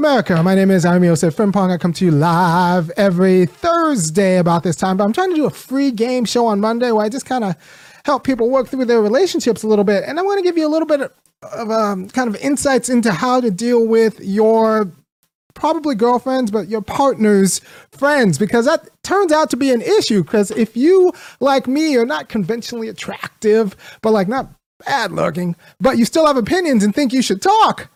America. My name is Irami Osei-Frimpong. I come to you live every Thursday about this time, but I'm trying to do a free game show on Monday where I just kind of help people work through their relationships a little bit. And I want to give you a little bit of um, kind of insights into how to deal with your probably girlfriends, but your partner's friends, because that turns out to be an issue. Because if you, like me, are not conventionally attractive, but like not bad looking, but you still have opinions and think you should talk,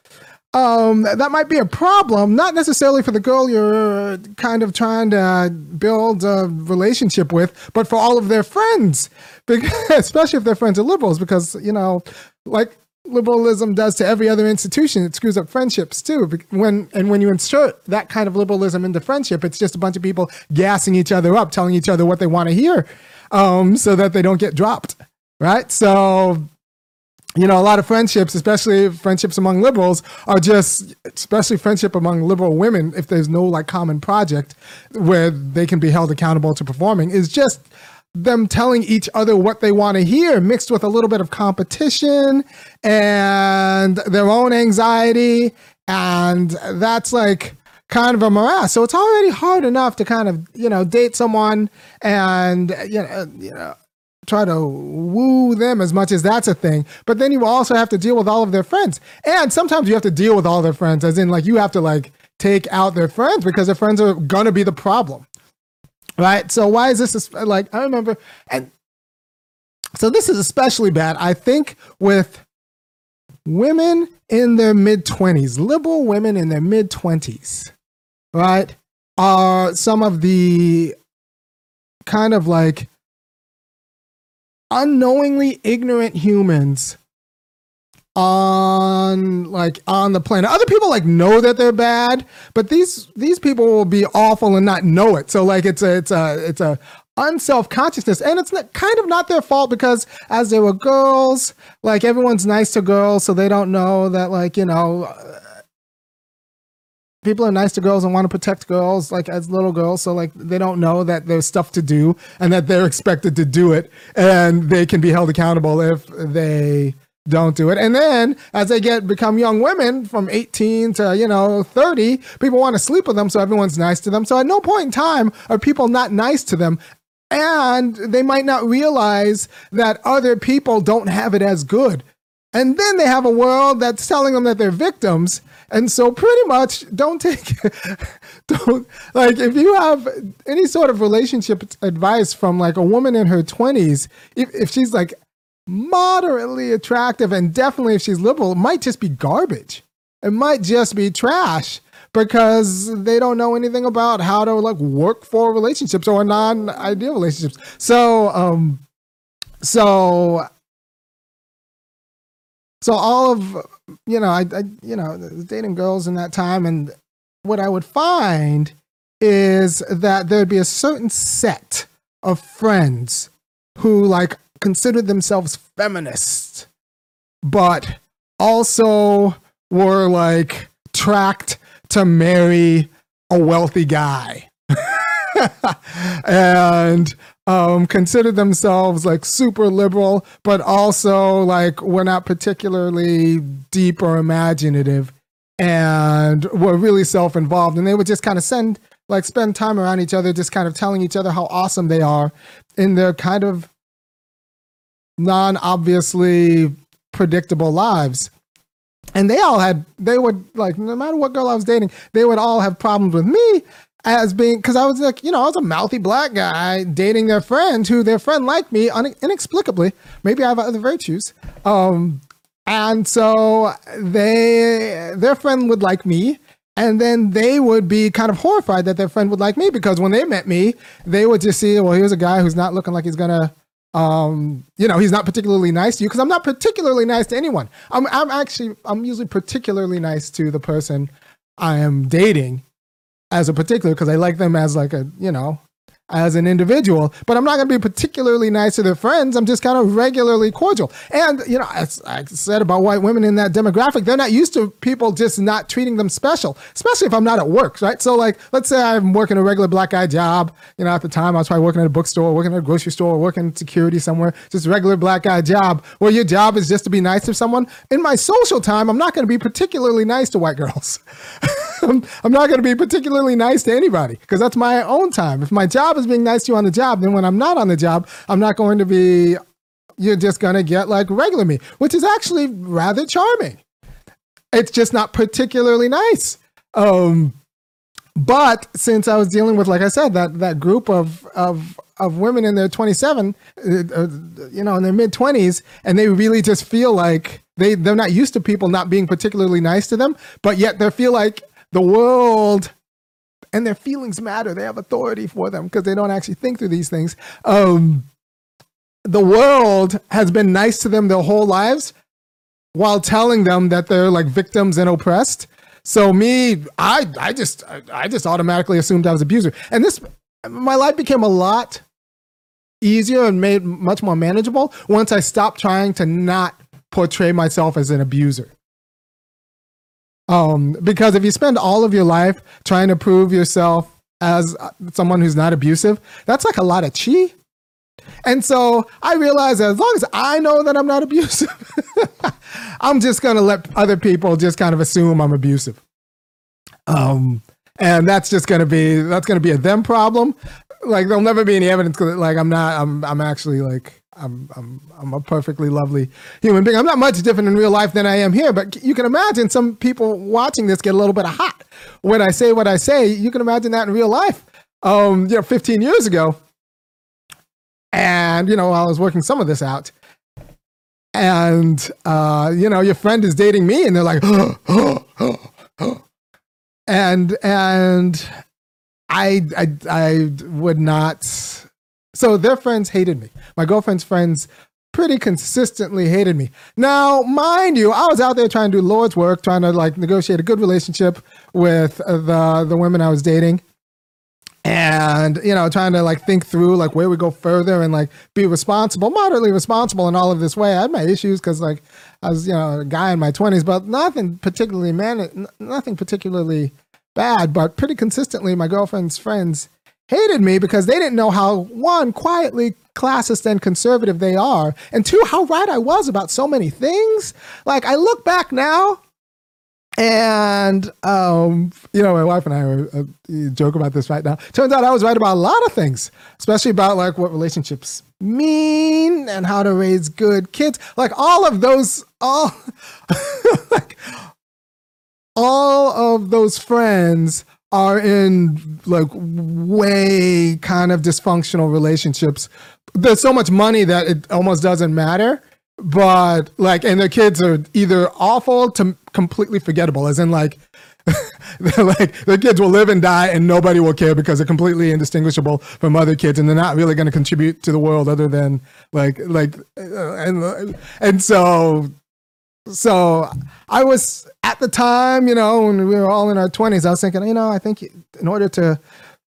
um, that might be a problem, not necessarily for the girl you're kind of trying to build a relationship with, but for all of their friends, because, especially if their friends are liberals, because, you know, like liberalism does to every other institution, it screws up friendships too. When and when you insert that kind of liberalism into friendship, it's just a bunch of people gassing each other up, telling each other what they want to hear, um, so that they don't get dropped, right? So you know, a lot of friendships, especially friendships among liberals, are just, especially friendship among liberal women, if there's no like common project where they can be held accountable to performing, is just them telling each other what they want to hear, mixed with a little bit of competition and their own anxiety. And that's like kind of a morass. So it's already hard enough to kind of, you know, date someone and, you know, you know, try to woo them as much as that's a thing. But then you also have to deal with all of their friends. And sometimes you have to deal with all their friends, as in like you have to like take out their friends because their friends are gonna be the problem. Right? So why is this like I remember and so this is especially bad, I think, with women in their mid 20s, liberal women in their mid 20s, right? Are some of the kind of like unknowingly ignorant humans on like on the planet. Other people like know that they're bad, but these these people will be awful and not know it. So like it's a it's a it's a unself consciousness, and it's not, kind of not their fault because as they were girls, like everyone's nice to girls, so they don't know that like you know people are nice to girls and want to protect girls like as little girls so like they don't know that there's stuff to do and that they're expected to do it and they can be held accountable if they don't do it. And then as they get become young women from 18 to you know 30 people want to sleep with them so everyone's nice to them. So at no point in time are people not nice to them and they might not realize that other people don't have it as good. And then they have a world that's telling them that they're victims and so pretty much don't take don't like if you have any sort of relationship advice from like a woman in her 20s, if, if she's like moderately attractive and definitely if she's liberal, it might just be garbage. It might just be trash because they don't know anything about how to like work for relationships or non-ideal relationships. So um so so all of you know, I, I you know, dating girls in that time, and what I would find is that there'd be a certain set of friends who like considered themselves feminists, but also were like tracked to marry a wealthy guy. and um, consider themselves like super liberal, but also like we're not particularly deep or imaginative and we're really self involved. And they would just kind of send, like, spend time around each other, just kind of telling each other how awesome they are in their kind of non obviously predictable lives. And they all had, they would, like, no matter what girl I was dating, they would all have problems with me as being because I was like, you know, I was a mouthy black guy dating their friend who their friend liked me un- inexplicably. Maybe I have other virtues. Um, and so they their friend would like me. And then they would be kind of horrified that their friend would like me because when they met me, they would just see, well, here's a guy who's not looking like he's gonna um, you know, he's not particularly nice to you because I'm not particularly nice to anyone. I'm, I'm actually, I'm usually particularly nice to the person I am dating as a particular because I like them as like a you know as an individual, but I'm not going to be particularly nice to their friends. I'm just kind of regularly cordial. And, you know, as I said about white women in that demographic, they're not used to people just not treating them special, especially if I'm not at work, right? So, like, let's say I'm working a regular black guy job. You know, at the time I was probably working at a bookstore, working at a grocery store, working security somewhere, just regular black guy job where your job is just to be nice to someone. In my social time, I'm not going to be particularly nice to white girls. I'm not going to be particularly nice to anybody because that's my own time. If my job is being nice to you on the job, then when I'm not on the job, I'm not going to be. You're just going to get like regular me, which is actually rather charming. It's just not particularly nice. Um, but since I was dealing with, like I said, that that group of of of women in their 27, uh, uh, you know, in their mid 20s, and they really just feel like they they're not used to people not being particularly nice to them, but yet they feel like the world and their feelings matter. They have authority for them because they don't actually think through these things. Um, the world has been nice to them their whole lives while telling them that they're like victims and oppressed. So me, I I just I just automatically assumed I was an abuser, and this my life became a lot easier and made much more manageable once I stopped trying to not portray myself as an abuser. Um, because if you spend all of your life trying to prove yourself as someone who's not abusive, that's like a lot of chi. And so I realized as long as I know that I'm not abusive, I'm just going to let other people just kind of assume I'm abusive. Um, and that's just going to be that's going to be a them problem. Like there'll never be any evidence like I'm not I'm I'm actually like I'm I'm I'm a perfectly lovely human being. I'm not much different in real life than I am here, but you can imagine some people watching this get a little bit of hot when I say what I say. You can imagine that in real life. Um, you know, 15 years ago, and you know, I was working some of this out, and uh, you know, your friend is dating me, and they're like, and and I I I would not. So their friends hated me. My girlfriend's friends pretty consistently hated me. Now, mind you, I was out there trying to do Lord's work, trying to like negotiate a good relationship with uh, the the women I was dating. And you know, trying to like think through like where we go further and like be responsible, moderately responsible in all of this way. I had my issues because like I was you know a guy in my twenties, but nothing particularly man, nothing particularly bad. But pretty consistently, my girlfriend's friends hated me because they didn't know how one quietly classist and conservative they are and two how right i was about so many things. Like i look back now and um, you know my wife and i uh, joke about this right now. Turns out i was right about a lot of things especially about like what relationships mean and how to raise good kids. Like all of those all like all of those friends are in like way kind of dysfunctional relationships. There's so much money that it almost doesn't matter. But like, and their kids are either awful to completely forgettable, as in like, they're like their kids will live and die and nobody will care because they're completely indistinguishable from other kids and they're not really going to contribute to the world other than like like uh, and and so so I was at the time, you know, when we were all in our 20s, I was thinking, you know, I think in order to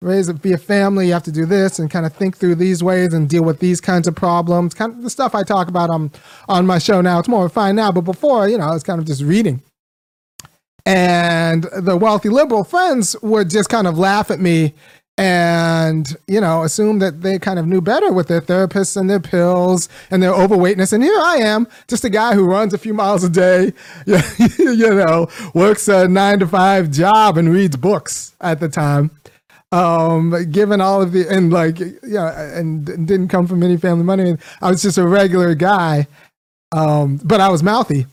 raise be a family, you have to do this and kind of think through these ways and deal with these kinds of problems. Kind of the stuff I talk about on on my show now. It's more fine now, but before, you know, I was kind of just reading. And the wealthy liberal friends would just kind of laugh at me and you know assume that they kind of knew better with their therapists and their pills and their overweightness. And here i am just a guy who runs a few miles a day you know works a nine to five job and reads books at the time. Um given all of the and like yeah and, and didn't come from any family money. I was just a regular guy. Um but i was mouthy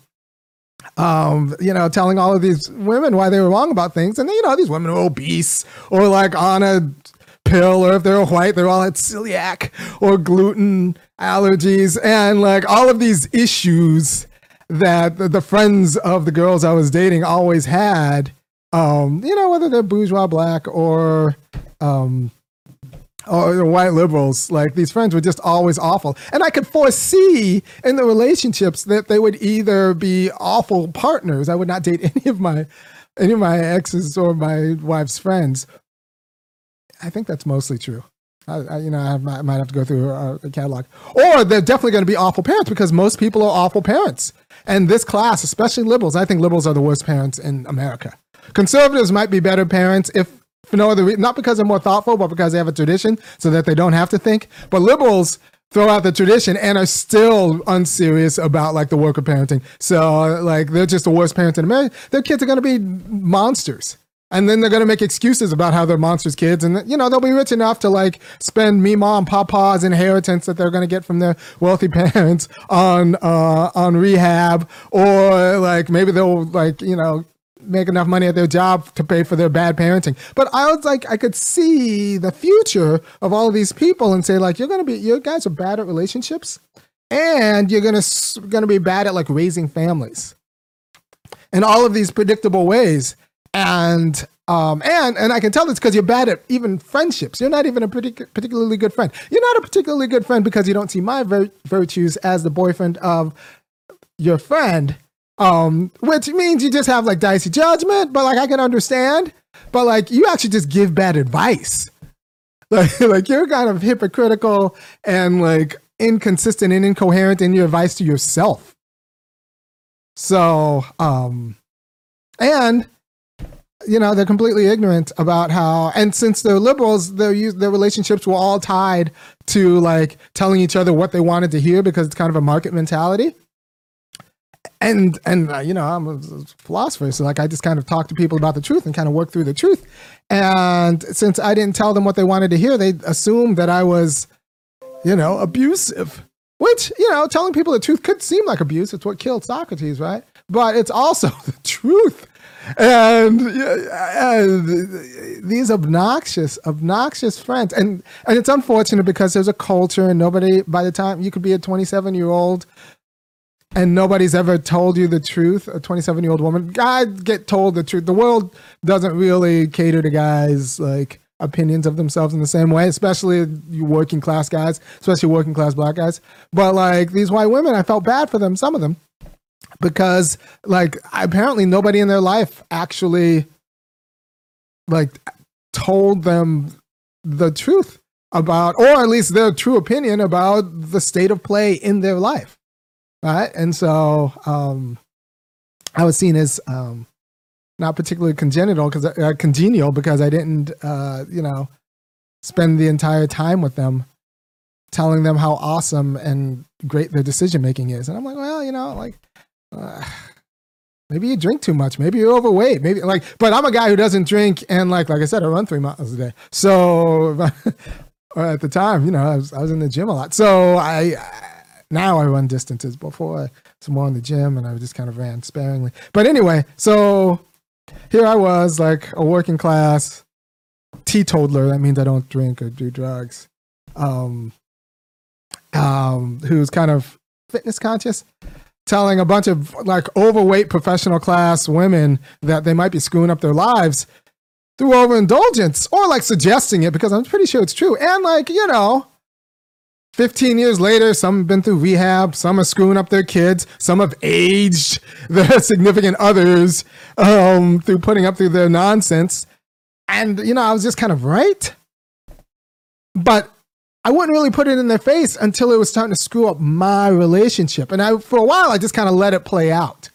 um, you know, telling all of these women why they were wrong about things. And, then you know, these women are obese or like on a pill, or if they're white, they're all at celiac or gluten allergies and like all of these issues that the, friends of the girls I was dating always had. Um, you know, whether they're bourgeois black or um, Oh, or white liberals, like these friends were just always awful. And I could foresee in the relationships that they would either be awful partners. I would not date any of my any of my exes or my wife's friends. I think that's mostly true. I, I you know, I, have, I, might have to go through a, a catalog. Or they're definitely going to be awful parents because most people are awful parents. And this class, especially liberals, I think liberals are the worst parents in America. Conservatives might be better parents if for no other reason, not because they're more thoughtful, but because they have a tradition so that they don't have to think. But liberals throw out the tradition and are still unserious about like the work of parenting. So like they're just the worst parents in America. Their kids are going to be monsters. and then they're going to make excuses about how they're monsters kids and you know they'll be rich enough to like spend me mom papa's inheritance that they're going to get from their wealthy parents on uh on rehab or like maybe they'll like you know make enough money at their job to pay for their bad parenting but i was like i could see the future of all of these people and say like you're to be you guys are bad at relationships and you're going to be bad at like raising families in all of these predictable ways and um, and and I can tell this because you're bad at even friendships. You're not even a partic- particularly good friend. You're not a particularly good friend because you don't see my vir- virtues as the boyfriend of your friend, um, which means you just have like dicey judgment. But like I can understand. But like you actually just give bad advice. Like like you're kind of hypocritical and like inconsistent and incoherent in your advice to yourself. So um, and you know they're completely ignorant about how and since they're liberals their their relationships were all tied to like telling each other what they wanted to hear because it's kind of a market mentality and and uh, you know i'm a philosopher so like i just kind of talk to people about the truth and kind of work through the truth. And since i didn't tell them what they wanted to hear they assumed that i was you know abusive which you know telling people the truth could seem like abuse. It's what killed socrates right? But it's also the truth. And, and these obnoxious, obnoxious friends, and and it's unfortunate because there's a culture, and nobody. By the time you could be a 27 year old, and nobody's ever told you the truth. A 27 year old woman, guys get told the truth. The world doesn't really cater to guys like opinions of themselves in the same way, especially you working class guys, especially working class black guys. But like these white women, I felt bad for them. Some of them because like apparently nobody in their life actually like told them the truth about or at least their true opinion about the state of play in their life right and so um i was seen as um not particularly congenital because uh, congenial because i didn't uh you know spend the entire time with them telling them how awesome and great their decision making is and i'm like well you know like uh, maybe you drink too much. Maybe you're overweight. Maybe like, but I'm a guy who doesn't drink, and like, like I said, I run three miles a day. So at the time, you know, I was, I was in the gym a lot. So I now I run distances. Before I was more in the gym, and I just kind of ran sparingly. But anyway, so here I was, like a working class teetotaler. That means I don't drink or do drugs. Um, um, who's kind of fitness conscious telling a bunch of like overweight professional class women that they might be screwing up their lives through overindulgence or like suggesting it because I'm pretty sure it's true. And like, you know, 15 years later, some have been through rehab, some are screwing up their kids, some have aged their significant others um, through putting up through their nonsense. And, you know, I was just kind of right. But I wouldn't really put it in their face until it was starting to screw up my relationship. And I, for a while, I just kind of let it play out.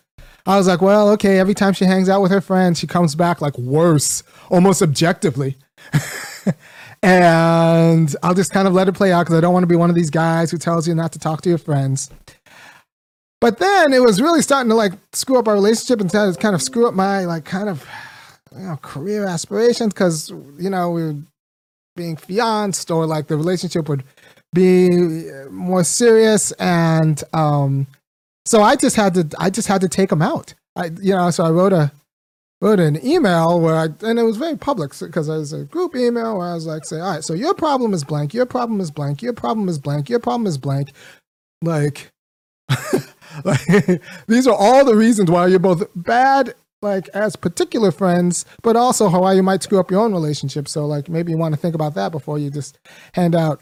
I was like, well, okay, every time she hangs out with her friends, she comes back like worse, almost objectively. and I'll just kind of let it play out because I don't want to be one of these guys who tells you not to talk to your friends. But then it was really starting to like screw up our relationship and kind of screw up my like kind of you know career aspirations because you know we were being fianced or like the relationship would be more serious and um so i just had to i just had to take him out i you know so i wrote a wrote an email where I, and it was very public because it was a group email where I was like, say, all right, so your problem is blank, your problem is blank, your problem is blank, your problem is blank. Like, like these are all the reasons why you're both bad like as particular friends, but also how you might screw up your own relationship. So like maybe you want to think about that before you just hand out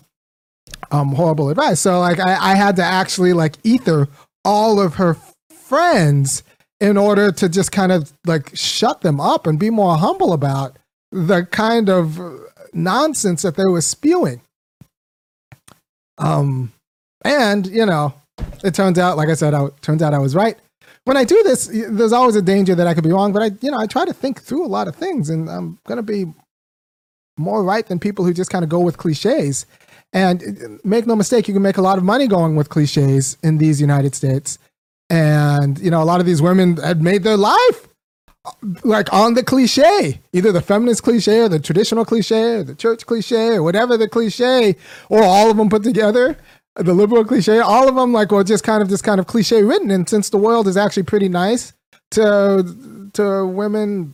um horrible advice. So like I, I had to actually like ether all of her friends in order to just kind of like shut them up and be more humble about the kind of nonsense that they were spewing. Um and you know, it turns out, like I said, I turns out I was right when I do this, there's always a danger that I could be wrong, but I, you know, I try to think through a lot of things, and I'm to be more right than people who just kind of go with cliches. And uh, make no mistake, you can make a lot of money going with cliches in these United States. And you know, a lot of these women had made their life like on the cliche, either the feminist cliche or the traditional cliche or the church cliche or whatever the cliche, or all of them put together, the liberal cliche, all of them like were just kind of this kind of cliche written. And since the world is actually pretty nice to to women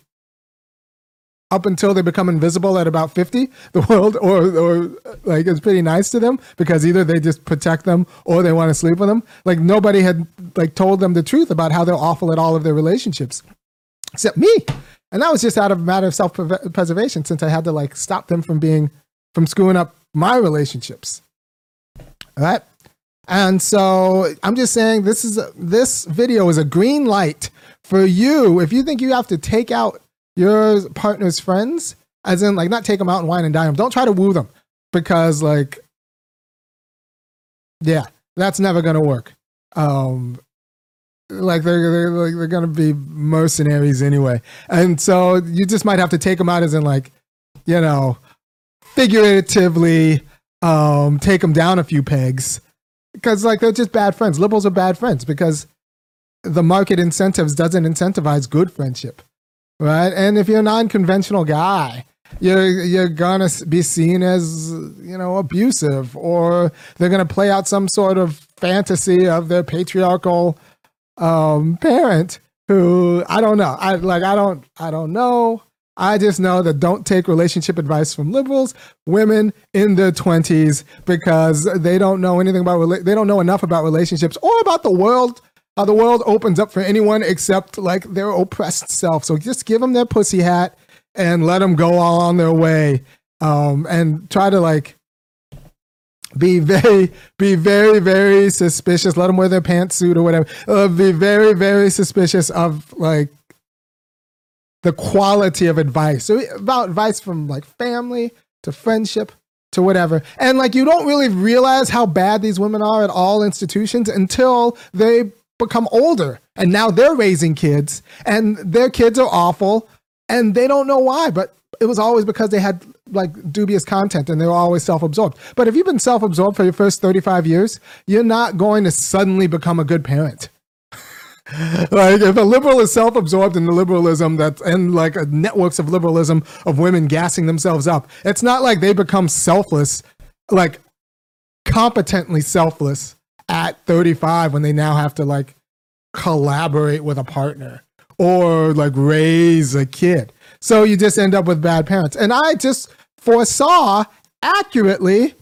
up until they become invisible at about 50 the world or or like it's pretty nice to them because either they just protect them or they want to sleep with them like nobody had like told them the truth about how they're awful at all of their relationships except me. And that was just out of a matter of self preservation since I had to like stop them from being, from screwing up my relationships. All right. And so I'm just saying this is a, this video is a green light for you. If you think you have to take out your partner's friends, as in like not take them out and wine and dine them, don't try to woo them because like, yeah, that's never to work. Um, like they're they're like they're gonna be mercenaries anyway, and so you just might have to take them out as in like, you know, figuratively, um, take them down a few pegs because like they're just bad friends. Liberals are bad friends because the market incentives doesn't incentivize good friendship, right? And if you're a non-conventional guy, you're you're gonna be seen as you know abusive, or they're gonna play out some sort of fantasy of their patriarchal um, parent who I don't know. I like I don't I don't know. I just know that don't take relationship advice from liberals, women in their 20s because they don't know anything about they don't know enough about relationships or about the world how the world opens up for anyone except like their oppressed self. So just give them their pussy hat and let them go all on their way um, and try to like be very, be very, very suspicious. Let them wear their pantsuit or whatever. Uh, be very, very suspicious of like the quality of advice. So about advice from like family to friendship to whatever. And like you don't really realize how bad these women are at all institutions until they become older and now they're raising kids and their kids are awful and they don't know why, but it was always because they had like dubious content and they were always self-absorbed. But if you've been self-absorbed for your first 35 years, you're not going to suddenly become a good parent. like if a liberal is self-absorbed in the liberalism that and like uh, networks of liberalism of women gassing themselves up, it's not like they become selfless, like competently selfless at 35 when they now have to like collaborate with a partner or like raise a kid. So you just end up with bad parents. And I just foresaw accurately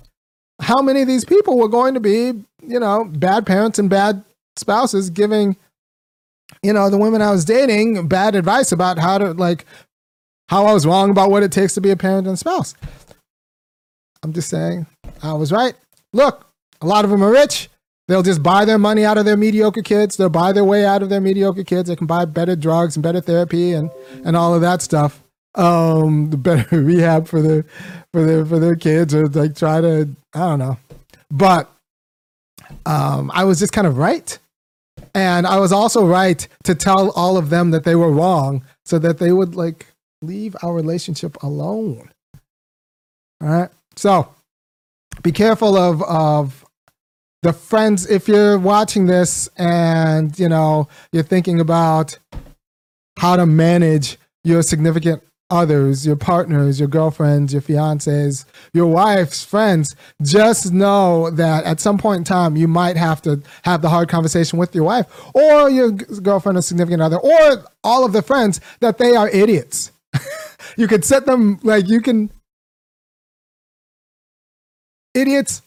how many of these people were going to be, you know, bad parents and bad spouses giving, you know, the women I was dating bad advice about how to, like, how I was wrong about what it takes to be a parent and spouse. I'm just saying, I was right. Look, a lot of them are rich. They'll just buy their money out of their mediocre kids. They'll buy their way out of their mediocre kids. They can buy better drugs and better therapy and, and all of that stuff. Um, the better rehab for their for their for their kids or like try to I don't know. But um, I was just kind of right. And I was also right to tell all of them that they were wrong so that they would like leave our relationship alone. All right. So be careful of of the friends if you're watching this and you know you're thinking about how to manage your significant others your partners your girlfriends your fiancés your wife's friends just know that at some point in time you might have to have the hard conversation with your wife or your girlfriend or significant other or all of the friends that they are idiots. You could set them like you can idiots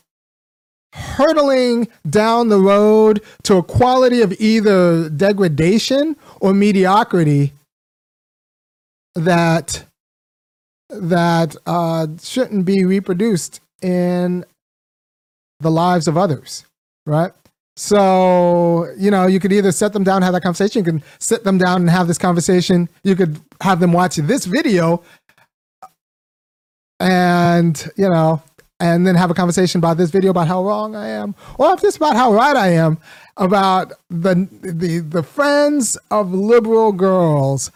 hurtling down the road to a quality of either degradation or mediocrity that that uh, shouldn't be reproduced in the lives of others, right? So, you know, you could either set them down, have that conversation. You can sit them down and have this conversation. You could have them watch this video and, you know, and then have a conversation about this video about how wrong I am, or if this about how right I am about the the the friends of liberal girls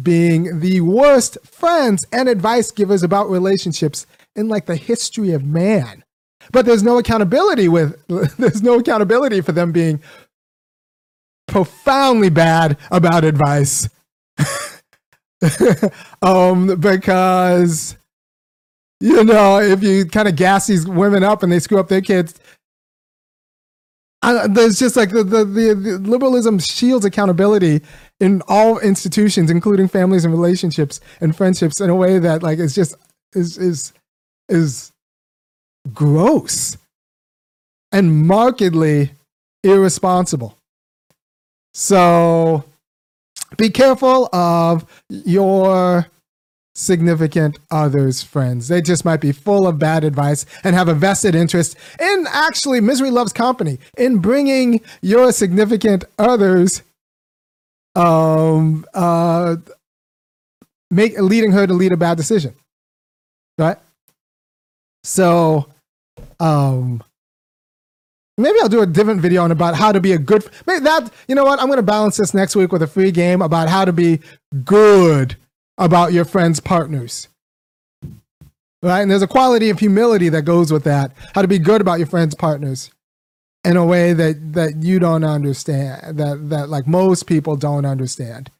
being the worst friends and advice givers about relationships in like the history of man. But there's no accountability with there's no accountability for them being profoundly bad about advice um, because you know if you kind of gas these women up and they screw up their kids, I, there's just like the, the, the, the liberalism shields accountability in all institutions, including families and relationships and friendships, in a way that like is just is is is gross and markedly irresponsible. So be careful of your significant others' friends. They just might be full of bad advice and have a vested interest in actually, misery loves company, in bringing your significant others, um, uh, make leading her to lead a bad decision, right? So, um, Maybe I'll do a different video on about how to be a good. Maybe that you know what I'm going to balance this next week with a free game about how to be good about your friends' partners. Right, and there's a quality of humility that goes with that. How to be good about your friends' partners in a way that that you don't understand. That that like most people don't understand.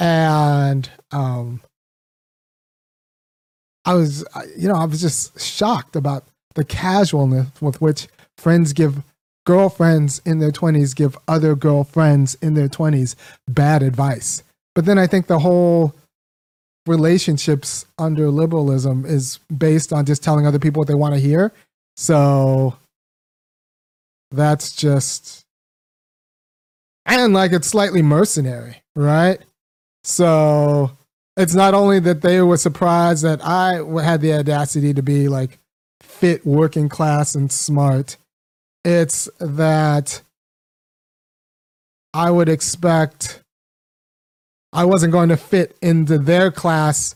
And um, I was, you know, I was just shocked about the casualness with which friends give girlfriends in their 20s give other girlfriends in their 20s bad advice. But then I think the whole relationships under liberalism is based on just telling other people what they want to hear. So that's just and like it's slightly mercenary, right? So it's not only that they were surprised that I had the audacity to be like fit, working class, and smart it's that I would expect I wasn't going to fit into their class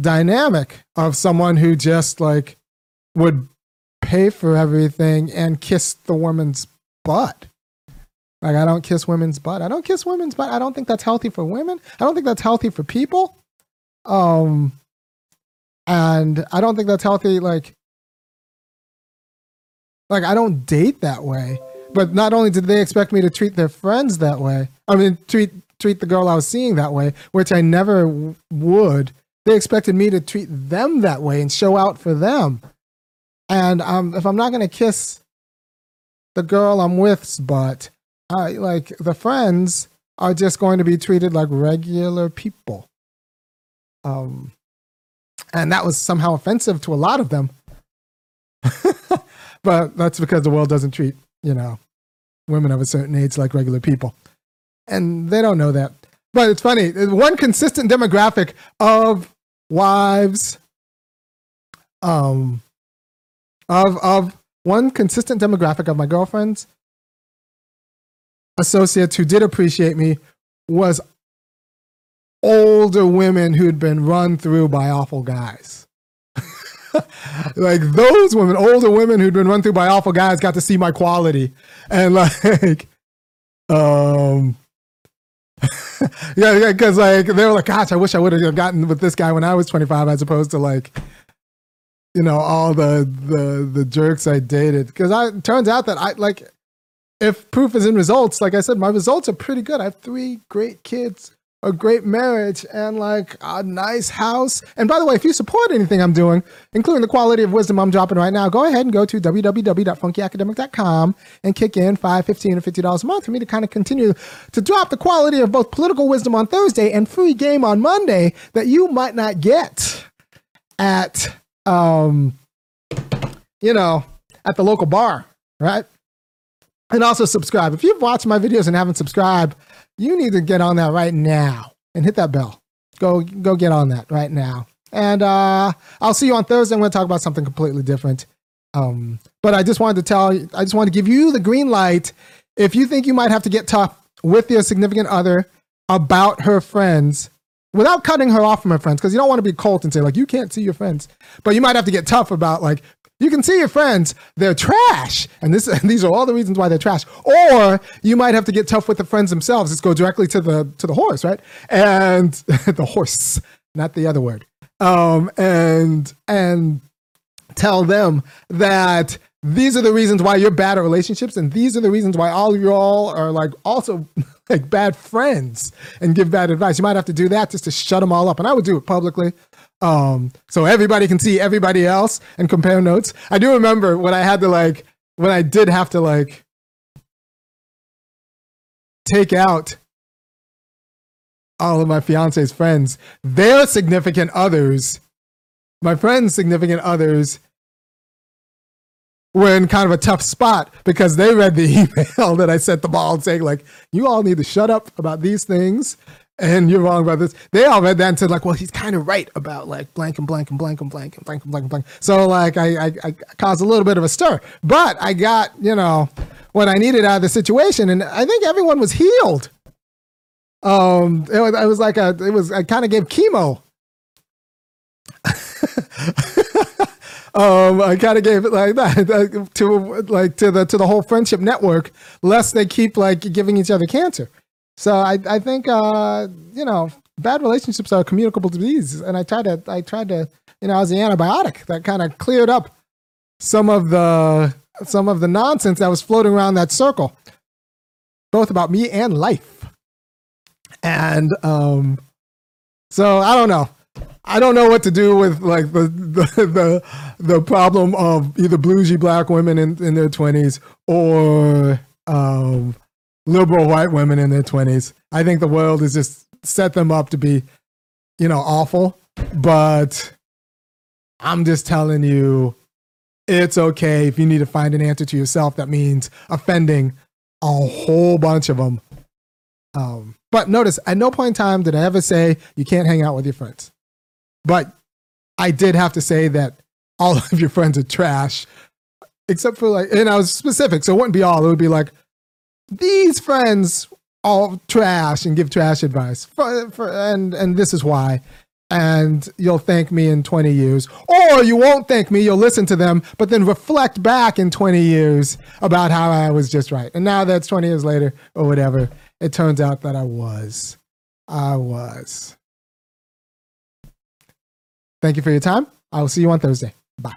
dynamic of someone who just like would pay for everything and kiss the woman's butt. Like I don't kiss women's butt. I don't kiss women's butt. I don't think that's healthy for women. I don't think that's healthy for people. Um and I don't think that's healthy like like I don't date that way. But not only did they expect me to treat their friends that way, I mean treat treat the girl I was seeing that way, which I never w- would. They expected me to treat them that way and show out for them. And um, if I'm not gonna kiss the girl I'm with's butt, I like the friends are just going to be treated like regular people. Um, and that was somehow offensive to a lot of them. but that's because the world doesn't treat, you know, women of a certain age like regular people. And they don't know that. But it's funny. One consistent demographic of wives, um, of of one consistent demographic of my girlfriends, associates who did appreciate me was older women who'd been run through by awful guys. like those women, older women who'd been run through by awful guys, got to see my quality, and like, um, yeah, yeah, because like they were like, gosh, I wish I would have gotten with this guy when I was 25, as opposed to like, you know, all the the the jerks I dated. Because I turns out that I like, if proof is in results, like I said, my results are pretty good. I have three great kids a great marriage and like a nice house. And by the way, if you support anything I'm doing, including the quality of wisdom I'm dropping right now, go ahead and go to www.funkyacademic.com and kick in five, fifteen, or fifty dollars a month for me to kind of continue to drop the quality of both political wisdom on Thursday and free game on Monday that you might not get at um you know at the local bar, right? And also subscribe. If you've watched my videos and haven't subscribed, you need to get on that right now and hit that bell. Go go get on that right now. And uh, I'll see you on Thursday. I'm going to talk about something completely different. Um, but I just wanted to tell I just want to give you the green light. If you think you might have to get tough with your significant other about her friends without cutting her off from her friends, because you don't want to be cold and say, like, you can't see your friends. But you might have to get tough about, like, you can see your friends, they're trash. And this and these are all the reasons why they're trash. Or you might have to get tough with the friends themselves. Let's go directly to the to the horse, right? And the horse, not the other word. Um, and and tell them that these are the reasons why you're bad at relationships, and these are the reasons why all of you all are like also like bad friends and give bad advice. You might have to do that just to shut them all up, and I would do it publicly. Um, so everybody can see everybody else and compare notes. I do remember when I had to like when I did have to like take out all of my fiance's friends, their significant others, my friends' significant others were in kind of a tough spot because they read the email that I sent them all saying, like, you all need to shut up about these things and you're wrong about this. They all read that and said, like, well, he's kind of right about like blank and blank and blank and blank and blank and blank and blank. So like I, I, I caused a little bit of a stir, but I got, you know, what I needed out of the situation. And I think everyone was healed. Um, it was, it was like a, it was, I kind of gave chemo. um, I kind of gave it like that to like to the to the whole friendship network, lest they keep like giving each other cancer. So I I think uh, you know bad relationships are communicable diseases, and I tried to I tried to you know as the antibiotic that kind of cleared up some of the some of the nonsense that was floating around that circle, both about me and life. And um, so I don't know. I don't know what to do with like the the the, the problem of either bluesy black women in, in their twenties or um, liberal white women in their twenties. I think the world has just set them up to be, you know, awful. But I'm just telling you, it's okay if you need to find an answer to yourself. That means offending a whole bunch of them. Um, but notice, at no point in time did I ever say you can't hang out with your friends. But I did have to say that all of your friends are trash, except for like, and I was specific, so it wouldn't be all. It would be like these friends all trash and give trash advice, for, for, and and this is why. And you'll thank me in 20 years. Or you won't thank me, you'll listen to them, but then reflect back in 20 years about how I was just right. And now that's 20 years later or whatever, it turns out that I was. I was. Thank you for your time. I will see you on Thursday. Bye.